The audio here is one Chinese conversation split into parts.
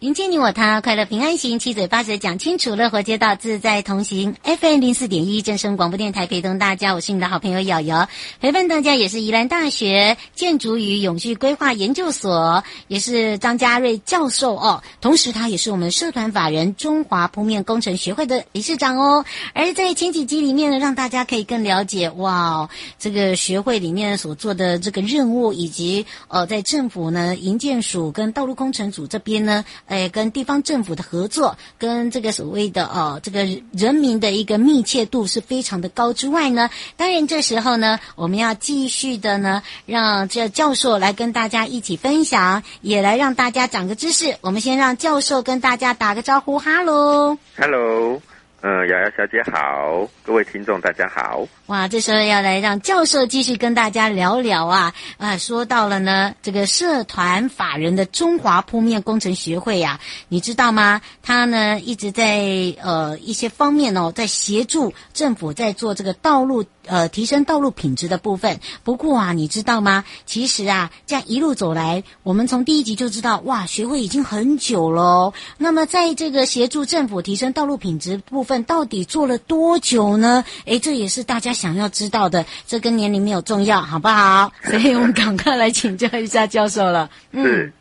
迎接你我他，快乐平安行，七嘴八舌讲清楚，乐活街道自在同行。FM 零四点一正声广播电台，陪同大家，我是你的好朋友瑶瑶。陪伴大家也是宜兰大学建筑与永续规划研究所，也是张家瑞教授哦。同时，他也是我们社团法人中华铺面工程学会的理事长哦。而在前几集里面呢，让大家可以更了解哇，这个学会里面所做的这个任务，以及呃，在政府呢营建署跟道路工程组这边呢。哎，跟地方政府的合作，跟这个所谓的哦，这个人民的一个密切度是非常的高之外呢，当然这时候呢，我们要继续的呢，让这教授来跟大家一起分享，也来让大家长个知识。我们先让教授跟大家打个招呼，哈喽，哈喽。嗯，瑶瑶小姐好，各位听众大家好。哇，这时候要来让教授继续跟大家聊聊啊啊，说到了呢，这个社团法人的中华铺面工程学会呀、你知道吗？他呢一直在呃一些方面哦，在协助政府在做这个道路呃提升道路品质的部分。不过啊，你知道吗？其实啊，这样一路走来，我们从第一集就知道，哇，学会已经很久喽。那么在这个协助政府提升道路品质部分。到底做了多久呢？诶，这也是大家想要知道的。这跟年龄没有重要，好不好？所以我们赶快来请教一下教授了。嗯，是，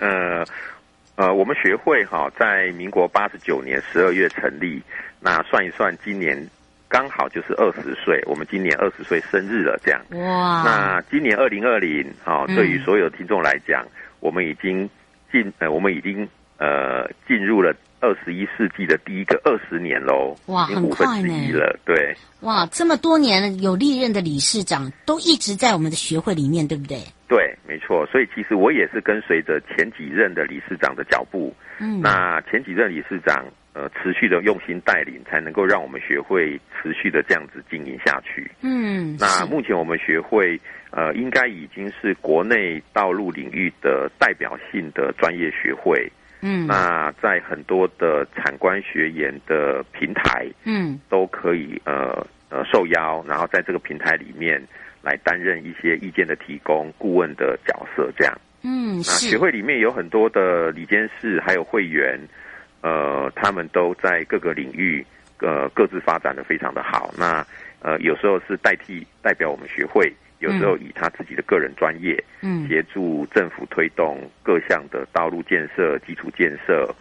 呃，呃，我们学会哈，在民国八十九年十二月成立。那算一算，今年刚好就是二十岁。我们今年二十岁生日了，这样。哇！那今年二零二零，哈，对于所有听众来讲，嗯、我们已经进，呃，我们已经呃进入了。二十一世纪的第一个二十年喽，哇，很快呢，了，对，哇，这么多年有历任的理事长都一直在我们的学会里面，对不对？对，没错。所以其实我也是跟随着前几任的理事长的脚步，嗯，那前几任理事长呃持续的用心带领，才能够让我们学会持续的这样子经营下去。嗯，那目前我们学会呃应该已经是国内道路领域的代表性的专业学会。嗯，那在很多的产官学研的平台，嗯，都可以呃呃受邀，然后在这个平台里面来担任一些意见的提供、顾问的角色，这样。嗯，那学会里面有很多的理监事，还有会员，呃，他们都在各个领域呃各自发展的非常的好。那呃有时候是代替代表我们学会。有时候以他自己的个人专业，嗯，协助政府推动各项的道路建设、基础建设，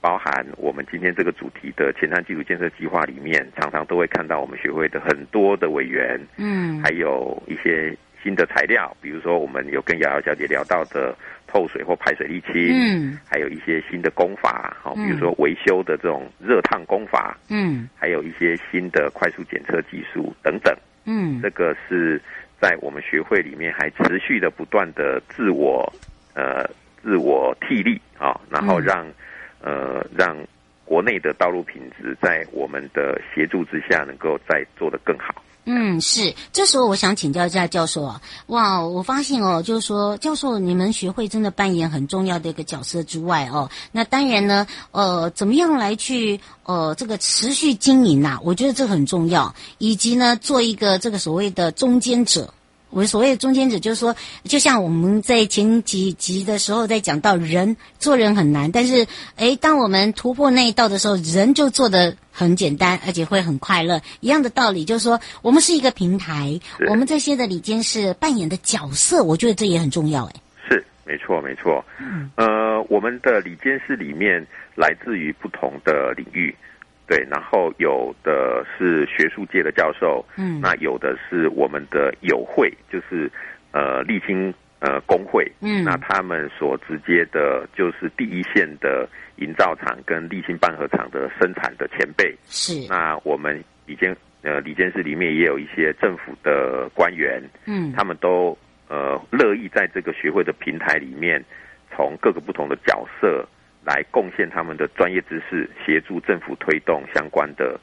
包含我们今天这个主题的前瞻基础建设计划里面，常常都会看到我们学会的很多的委员，嗯，还有一些新的材料，比如说我们有跟瑶瑶小姐聊到的透水或排水沥青，嗯，还有一些新的工法，好，比如说维修的这种热烫工法，嗯，还有一些新的快速检测技术等等，嗯，这个是。在我们学会里面，还持续的不断的自我，呃，自我替力啊，然后让，呃，让国内的道路品质在我们的协助之下，能够再做得更好。嗯，是。这时候我想请教一下教授啊，哇，我发现哦，就是说，教授你们学会真的扮演很重要的一个角色之外哦，那当然呢，呃，怎么样来去呃这个持续经营呐、啊？我觉得这很重要，以及呢，做一个这个所谓的中间者。我们所谓的中间者，就是说，就像我们在前几集的时候在讲到人做人很难，但是，诶，当我们突破那一道的时候，人就做的很简单，而且会很快乐。一样的道理，就是说，我们是一个平台，我们这些的里间是扮演的角色，我觉得这也很重要。诶，是没错，没错。嗯，呃，我们的里监事里面来自于不同的领域。对，然后有的是学术界的教授，嗯，那有的是我们的友会，就是呃沥青呃工会，嗯，那他们所直接的，就是第一线的营造厂跟沥青半合厂的生产的前辈，是。那我们理监呃理监事里面也有一些政府的官员，嗯，他们都呃乐意在这个学会的平台里面，从各个不同的角色。来贡献他们的专业知识，协助政府推动相关的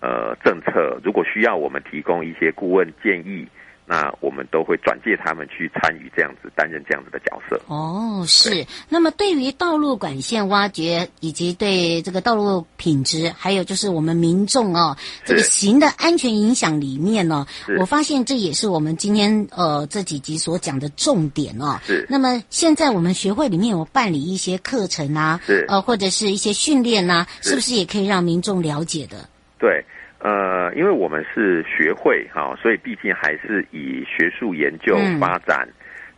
呃政策。如果需要我们提供一些顾问建议。那我们都会转介他们去参与这样子，担任这样子的角色。哦，是。那么对于道路管线挖掘以及对这个道路品质，还有就是我们民众哦，这个行的安全影响里面呢、哦，我发现这也是我们今天呃这几集所讲的重点哦。是。那么现在我们学会里面有办理一些课程啊，是。呃，或者是一些训练啊，是不是也可以让民众了解的？对。呃，因为我们是学会哈，所以毕竟还是以学术研究发展、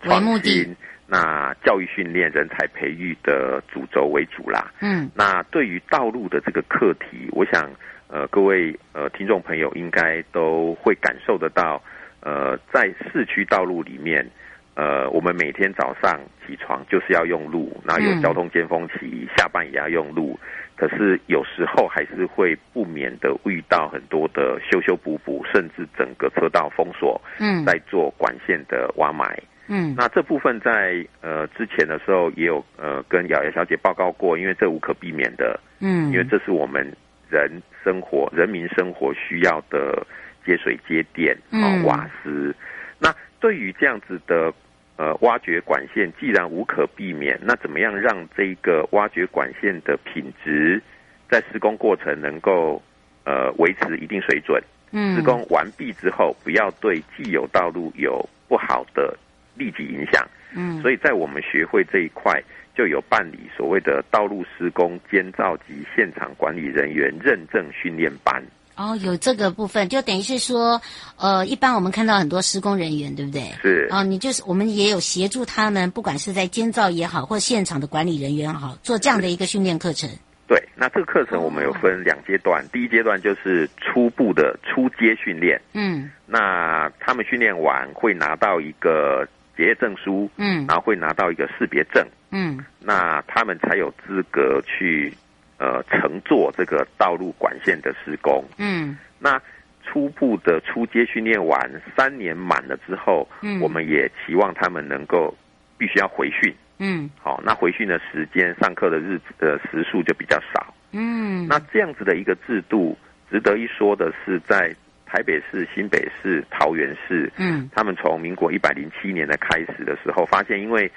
嗯、创新、那教育训练、人才培育的主轴为主啦。嗯，那对于道路的这个课题，我想呃，各位呃听众朋友应该都会感受得到。呃，在市区道路里面，呃，我们每天早上起床就是要用路，然后有交通尖峰期，嗯、下班也要用路。可是有时候还是会不免的遇到很多的修修补补，甚至整个车道封锁，嗯，在做管线的挖埋，嗯，那这部分在呃之前的时候也有呃跟瑶瑶小姐报告过，因为这无可避免的，嗯，因为这是我们人生活、人民生活需要的接水、接电、嗯，瓦斯。那对于这样子的。呃，挖掘管线既然无可避免，那怎么样让这个挖掘管线的品质在施工过程能够呃维持一定水准？嗯，施工完毕之后，不要对既有道路有不好的立即影响。嗯，所以在我们学会这一块，就有办理所谓的道路施工监造及现场管理人员认证训练班。哦，有这个部分，就等于是说，呃，一般我们看到很多施工人员，对不对？是。哦，你就是我们也有协助他们，不管是在监造也好，或现场的管理人员好，做这样的一个训练课程。对，那这个课程我们有分两阶段，哦，第一阶段就是初步的初阶训练。嗯。那他们训练完会拿到一个结业证书，嗯，然后会拿到一个识别证，嗯，那他们才有资格去。呃，乘坐这个道路管线的施工，嗯，那初步的初阶训练完三年满了之后，嗯，我们也期望他们能够必须要回训，嗯，好，那回训的时间、上课的日子的时数就比较少，嗯，那这样子的一个制度，值得一说的是，在台北市、新北市、桃园市，嗯，他们从民国一百零七年的开始的时候，发现因为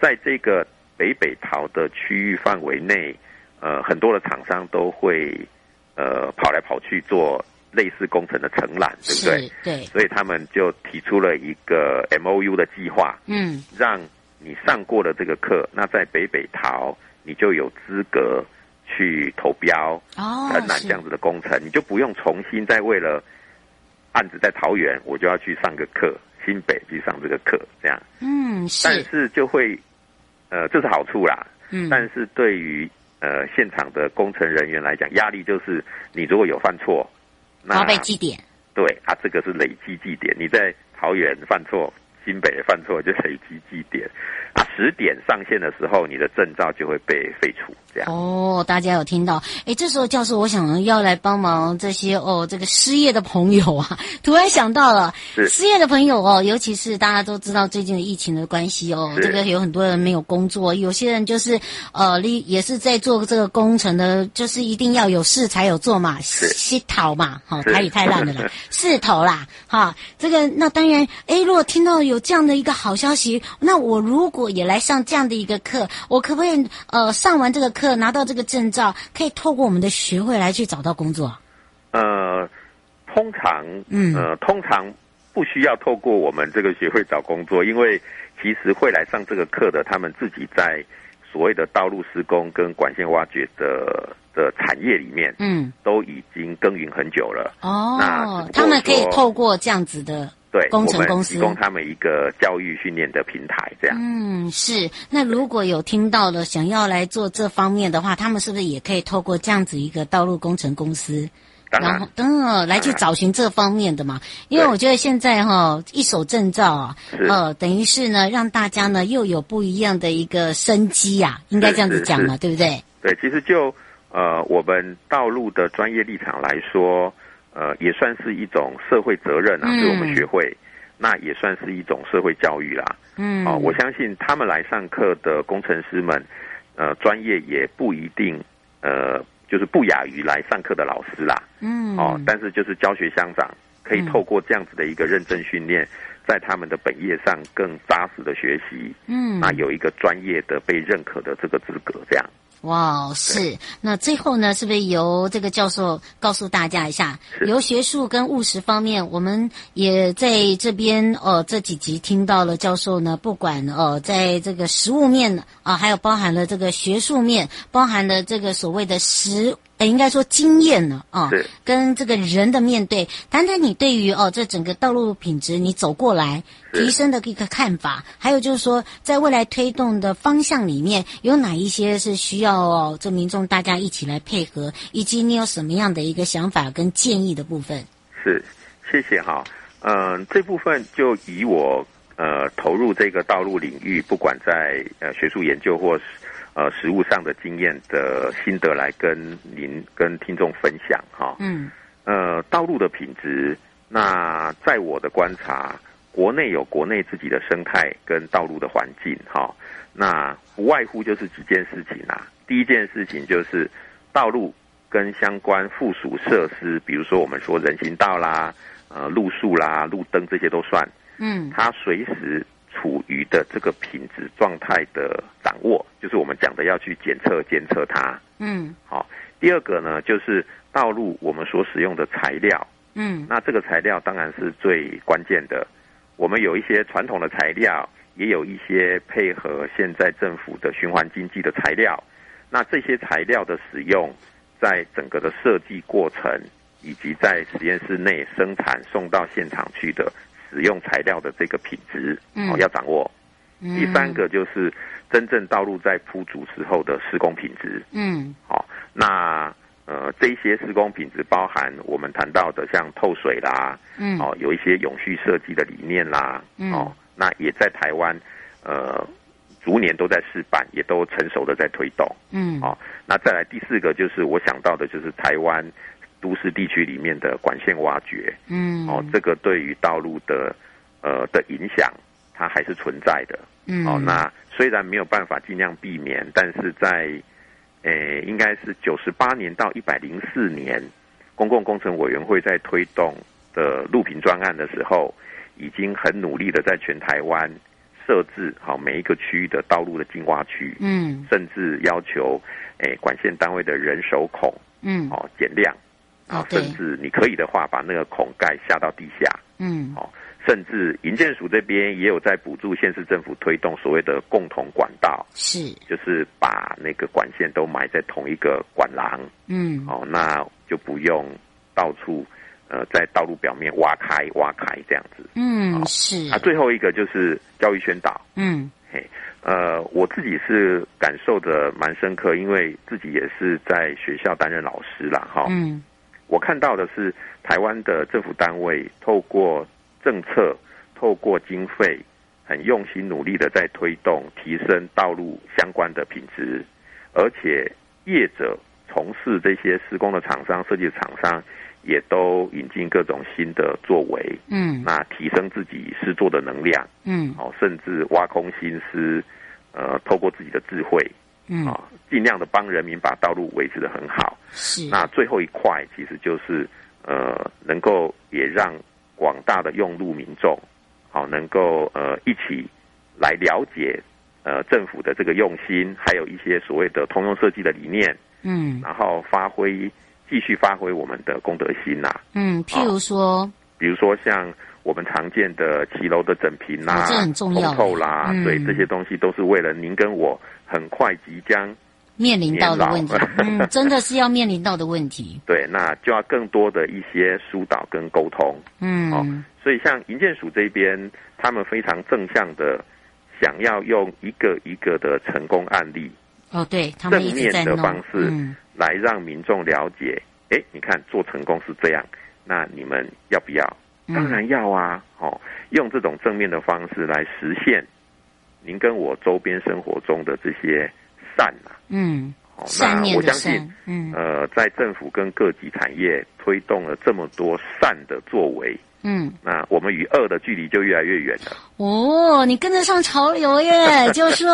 在这个北北桃的区域范围内。呃，很多的厂商都会呃跑来跑去做类似工程的承揽，对不对？对。所以他们就提出了一个 MOU 的计划，嗯，让你上过了这个课，那在北北桃你就有资格去投标哦，承揽这样子的工程，你就不用重新再为了案子在桃园，我就要去上个课，新北去上这个课，这样。嗯，是。但是就会呃，这是好处啦。嗯。但是对于呃，现场的工程人员来讲，压力就是你如果有犯错，那被记点。对啊，这个是累积记点。你在桃园犯错，新北犯错就累积记点。啊，十点上线的时候，你的证照就会被废除。这样哦，大家有听到？哎，这时候教授，我想要来帮忙这些哦，这个失业的朋友啊，突然想到了，失业的朋友哦，尤其是大家都知道最近的疫情的关系哦，这个有很多人没有工作，有些人就是呃，你也是在做这个工程的，就是一定要有事才有做嘛，吸头嘛，好、哦，台语太烂了啦，势头啦，哈、哦，这个那当然，哎，如果听到有这样的一个好消息，那我如果也来上这样的一个课，我可不可以呃上完这个课拿到这个证照，可以透过我们的学会来去找到工作？呃，通常，嗯，呃，通常不需要透过我们这个学会找工作，因为其实会来上这个课的，他们自己在所谓的道路施工跟管线挖掘的的产业里面，嗯，都已经耕耘很久了。哦，那他们可以透过这样子的。对，工程公司提供他们一个教育训练的平台，这样。嗯，是。那如果有听到了想要来做这方面的话，他们是不是也可以透过这样子一个道路工程公司，然，然后等、嗯、来去找寻这方面的嘛？因为我觉得现在哈一手证照啊，呃，等于是呢让大家呢又有不一样的一个生机呀、啊，应该这样子讲嘛，对不对？对，其实就呃我们道路的专业立场来说。呃，也算是一种社会责任啊，对我们学会，嗯，那也算是一种社会教育啦。嗯，哦，我相信他们来上课的工程师们，呃，专业也不一定，呃，就是不亚于来上课的老师啦。嗯，哦，但是就是教学相长，可以透过这样子的一个认证训练，在他们的本业上更扎实的学习。嗯，那有一个专业的被认可的这个资格，这样。哇，是。那最后呢，是不是由这个教授告诉大家一下，由学术跟务实方面，我们也在这边呃这几集听到了教授呢，不管呃在这个实物面啊、呃，还有包含了这个学术面，包含了这个所谓的实。哎，应该说经验呢，啊，跟这个人的面对，谈谈你对于哦这整个道路品质你走过来提升的一个看法，还有就是说在未来推动的方向里面有哪一些是需要哦这民众大家一起来配合，以及你有什么样的一个想法跟建议的部分？是，谢谢哈，嗯、呃，这部分就以我呃投入这个道路领域，不管在呃学术研究或是。呃，实物上的经验的心得来跟您跟听众分享哈。嗯。呃，道路的品质，那在我的观察，国内有国内自己的生态跟道路的环境哈。那不外乎就是几件事情啊。第一件事情就是道路跟相关附属设施，比如说我们说人行道啦、呃路树啦、路灯这些都算。嗯。它随时。处于的这个品质状态的掌握，就是我们讲的要去检测、监测它。嗯，好。第二个呢，就是道路我们所使用的材料。嗯，那这个材料当然是最关键的。我们有一些传统的材料，也有一些配合现在政府的循环经济的材料。那这些材料的使用，在整个的设计过程，以及在实验室内生产送到现场去的。使用材料的这个品质，哦，要掌握。嗯。第三个就是真正道路在铺筑时候的施工品质。嗯。好，那呃，这些施工品质包含我们谈到的像透水啦，嗯，哦，有一些永续设计的理念啦，嗯，哦，那也在台湾，呃，逐年都在试办，也都成熟的在推动。嗯。哦，那再来第四个就是我想到的就是台湾。都市地区里面的管线挖掘，嗯，哦，这个对于道路的呃的影响，它还是存在的，嗯，哦，那虽然没有办法尽量避免，但是在，诶，应该是九十八年到一百零四年，公共工程委员会在推动的路平专案的时候，已经很努力的在全台湾设置好每一个区域的道路的净化区，嗯，甚至要求，诶，管线单位的人手孔，嗯，哦，减量。啊，甚至你可以的话，把那个孔盖下到地下。嗯，哦，甚至营建署这边也有在补助县市政府推动所谓的共同管道，是，就是把那个管线都埋在同一个管廊。嗯，哦，那就不用到处呃在道路表面挖开挖开这样子。嗯，是。啊，最后一个就是教育宣导。嗯，嘿，呃，我自己是感受的蛮深刻，因为自己也是在学校担任老师啦。哈。嗯。我看到的是台湾的政府单位透过政策、透过经费，很用心努力的在推动提升道路相关的品质，而且业者从事这些施工的厂商、设计的厂商，也都引进各种新的作为，嗯，那提升自己施作的能量，嗯，哦，甚至挖空心思，呃，透过自己的智慧。嗯啊，尽量的帮人民把道路维持的很好。是。那最后一块其实就是呃，能够也让广大的用路民众，好、呃、能够呃一起来了解呃政府的这个用心，还有一些所谓的通用设计的理念。嗯。然后发挥继续发挥我们的公德心呐、啊。嗯，譬如说、呃，比如说像我们常见的骑楼的整平啦、哦，这很重要，通透啦，嗯、对这些东西都是为了您跟我很快即将面临到的问题，嗯，真的是要面临到的问题。对，那就要更多的一些疏导跟沟通，嗯，哦，所以像营建署这边，他们非常正向的想要用一个一个的成功案例，哦，对，他们正面的方式来让民众了解，哎、嗯，你看做成功是这样，那你们要不要？当然要啊，哦，用这种正面的方式来实现您跟我周边生活中的这些。善呐，嗯，那我相信，嗯，呃，在政府跟各级产业推动了这么多善的作为，嗯，那我们与恶的距离就越来越远了。哦，你跟得上潮流耶，教授。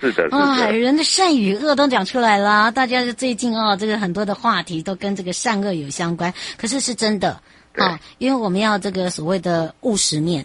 是的，是的。啊，人的善与恶都讲出来了，大家是最近哦，这个很多的话题都跟这个善恶有相关，可是是真的啊，因为我们要这个所谓的务实面。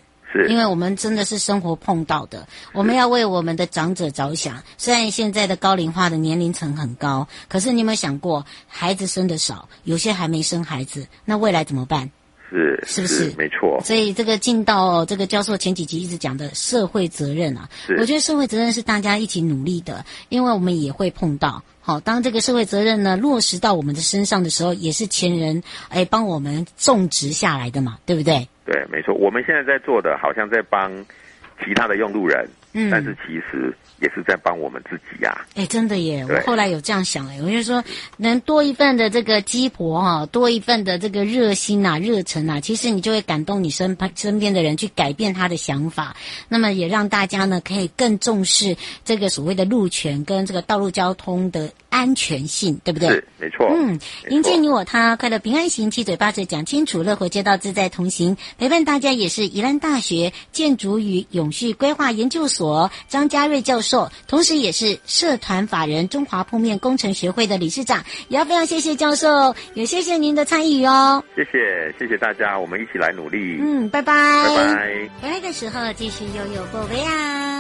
因为我们真的是生活碰到的，我们要为我们的长者着想。虽然现在的高龄化的年龄层很高，可是你有没有想过，孩子生的少，有些还没生孩子，那未来怎么办？是，是不是？是没错。所以这个进到这个教授前几集一直讲的社会责任啊，我觉得社会责任是大家一起努力的，因为我们也会碰到。好，当这个社会责任呢落实到我们的身上的时候，也是前人哎帮我们种植下来的嘛，对不对？对，没错。我们现在在做的，好像在帮其他的用路人，嗯，但是其实也是在帮我们自己呀、啊。哎，真的耶！我后来有这样想哎，我就说，能多一份的这个鸡婆哈，多一份的这个热心呐、啊、热忱呐，其实你就会感动你身旁身边的人，去改变他的想法。那么也让大家呢可以更重视这个所谓的路权跟这个道路交通的。安全性对不对？是，没错。嗯，迎接你我他，快乐平安行，七嘴八舌讲清楚，乐活街道自在同行，陪伴大家也是宜兰大学建筑与永续规划研究所张家瑞教授，同时也是社团法人中华铺面工程学会的理事长，也要非常谢谢教授，也谢谢您的参与哦。谢谢，谢谢大家，我们一起来努力。嗯，拜拜，拜拜。回来的时候继续悠悠宝贝啊。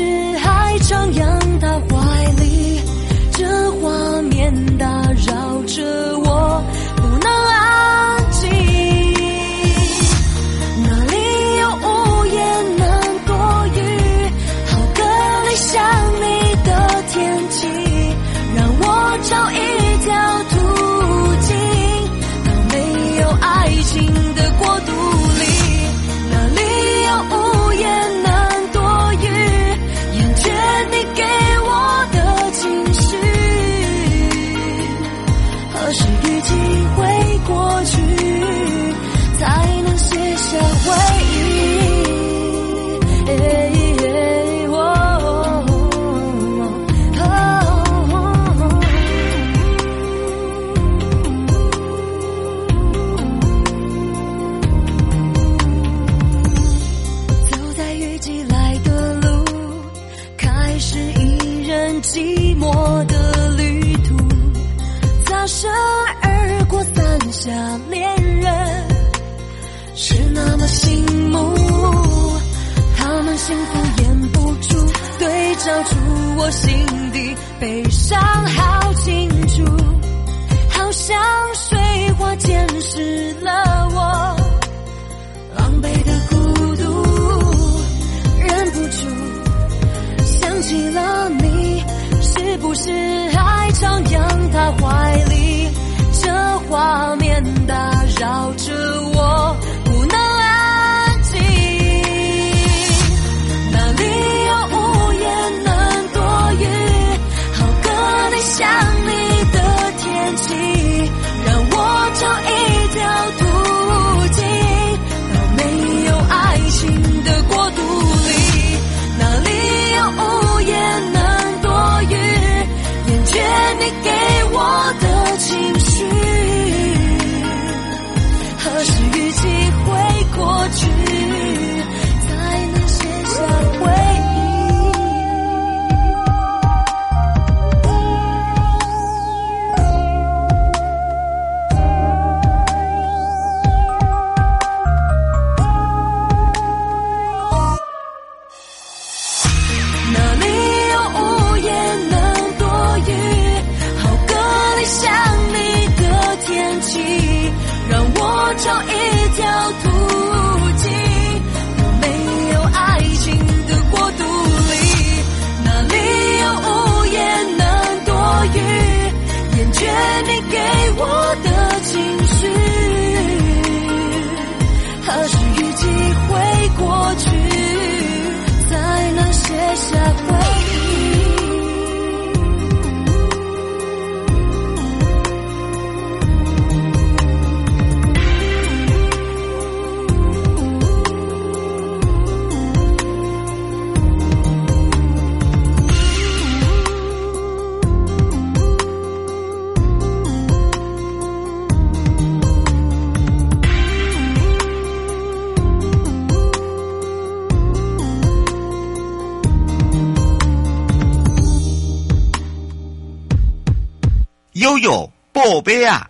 是下宝贝啊！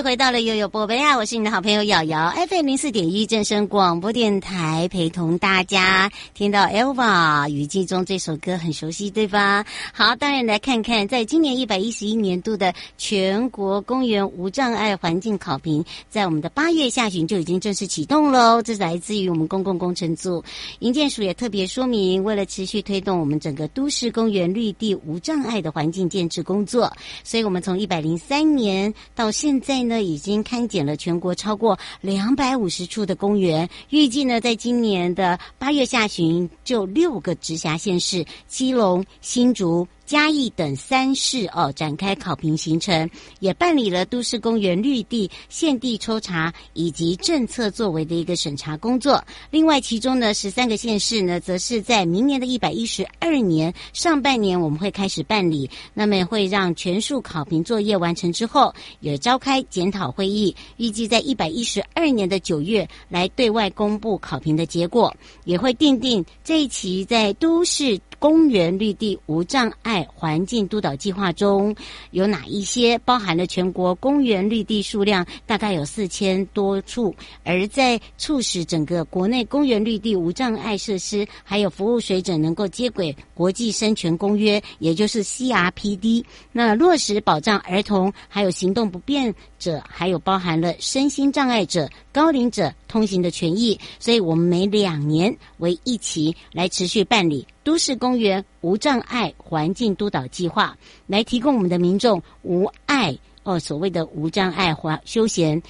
再次回到了悠悠宝贝啊！我是你的好朋友瑶瑶，FM 零四点一正声广播电台，陪同大家听到 Elva 雨季中这首歌很熟悉，对吧？好，当然来看看，在今年一百一十一年度的全国公园无障碍环境考评，在我们的八月下旬就已经正式启动喽。这是来自于我们公共工程组营建署也特别说明，为了持续推动我们整个都市公园绿地无障碍的环境建设工作，所以我们从一百零三年到现在。现在那，已经勘检了全国超过两百五十处的公园，预计呢，在今年的八月下旬，就六个直辖县市——基隆、新竹。嘉义等三市哦，展开考评行程，也办理了都市公园绿地现地抽查以及政策作为的一个审查工作。另外，其中呢十三个县市呢，则是在明年的一百一十二年上半年，我们会开始办理。那么会让全数考评作业完成之后，也召开检讨会议，预计在一百一十二年的九月来对外公布考评的结果，也会定定这一期在都市。公园绿地无障碍环境督导计划中有哪一些？包含了全国公园绿地数量大概有四千多处，而在促使整个国内公园绿地无障碍设施还有服务水准能够接轨国际生权公约，也就是 CRPD。那落实保障儿童还有行动不便者，还有包含了身心障碍者、高龄者通行的权益。所以我们每两年为一期来持续办理。都市公园无障碍环境督导计划，来提供我们的民众无碍哦，所谓的无障碍环休闲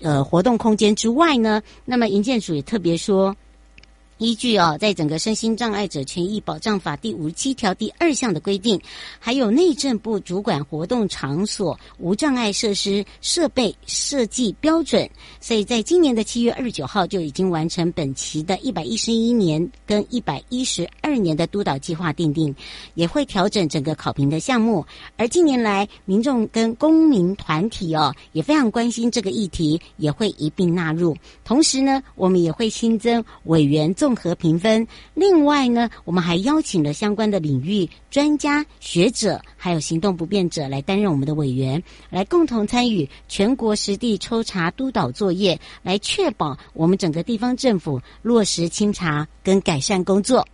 呃活动空间之外呢，那么营建署也特别说。依据哦，在整个身心障碍者权益保障法第五十七条第二项的规定，还有内政部主管活动场所无障碍设施设备设计标准，所以在今年的七月二十九号就已经完成本期的一百一十一年跟一百一十二年的督导计划订定，也会调整整个考评的项目。而近年来，民众跟公民团体哦也非常关心这个议题，也会一并纳入。同时呢，我们也会新增委员做综合评分。另外呢，我们还邀请了相关的领域专家学者，还有行动不便者来担任我们的委员，来共同参与全国实地抽查督导作业，来确保我们整个地方政府落实清查跟改善工作。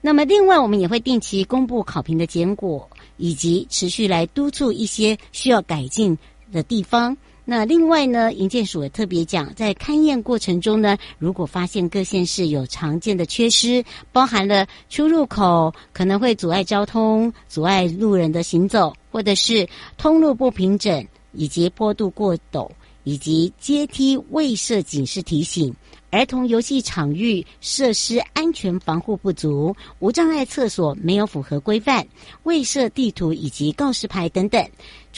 那么，另外我们也会定期公布考评的结果，以及持续来督促一些需要改进的地方。那另外呢，营建署也特别讲，在勘验过程中呢，如果发现各县市有常见的缺失，包含了出入口可能会阻碍交通、阻碍路人的行走，或者是通路不平整，以及坡度过陡，以及阶梯未设警示提醒。儿童游戏场域设施安全防护不足，无障碍厕所没有符合规范，未设地图以及告示牌等等。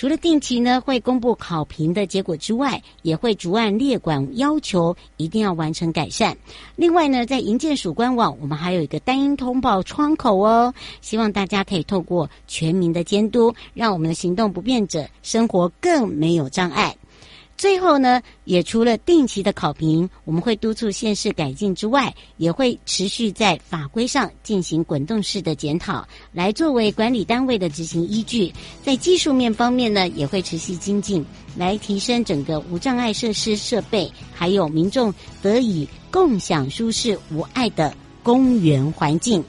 除了定期呢会公布考评的结果之外，也会逐案列管要求一定要完成改善。另外呢，在营建署官网，我们还有一个单音通报窗口哦，希望大家可以透过全民的监督，让我们的行动不便者生活更没有障碍。最后呢，也除了定期的考评，我们会督促县市改进之外，也会持续在法规上进行滚动式的检讨，来作为管理单位的执行依据。在技术面方面呢，也会持续精进，来提升整个无障碍设施设备，还有民众得以共享舒适无碍的公园环境。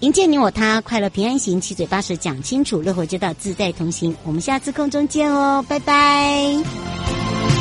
迎接你我他，快乐平安行，七嘴八舌讲清楚，乐活街道自在同行。我们下次空中见哦，拜拜。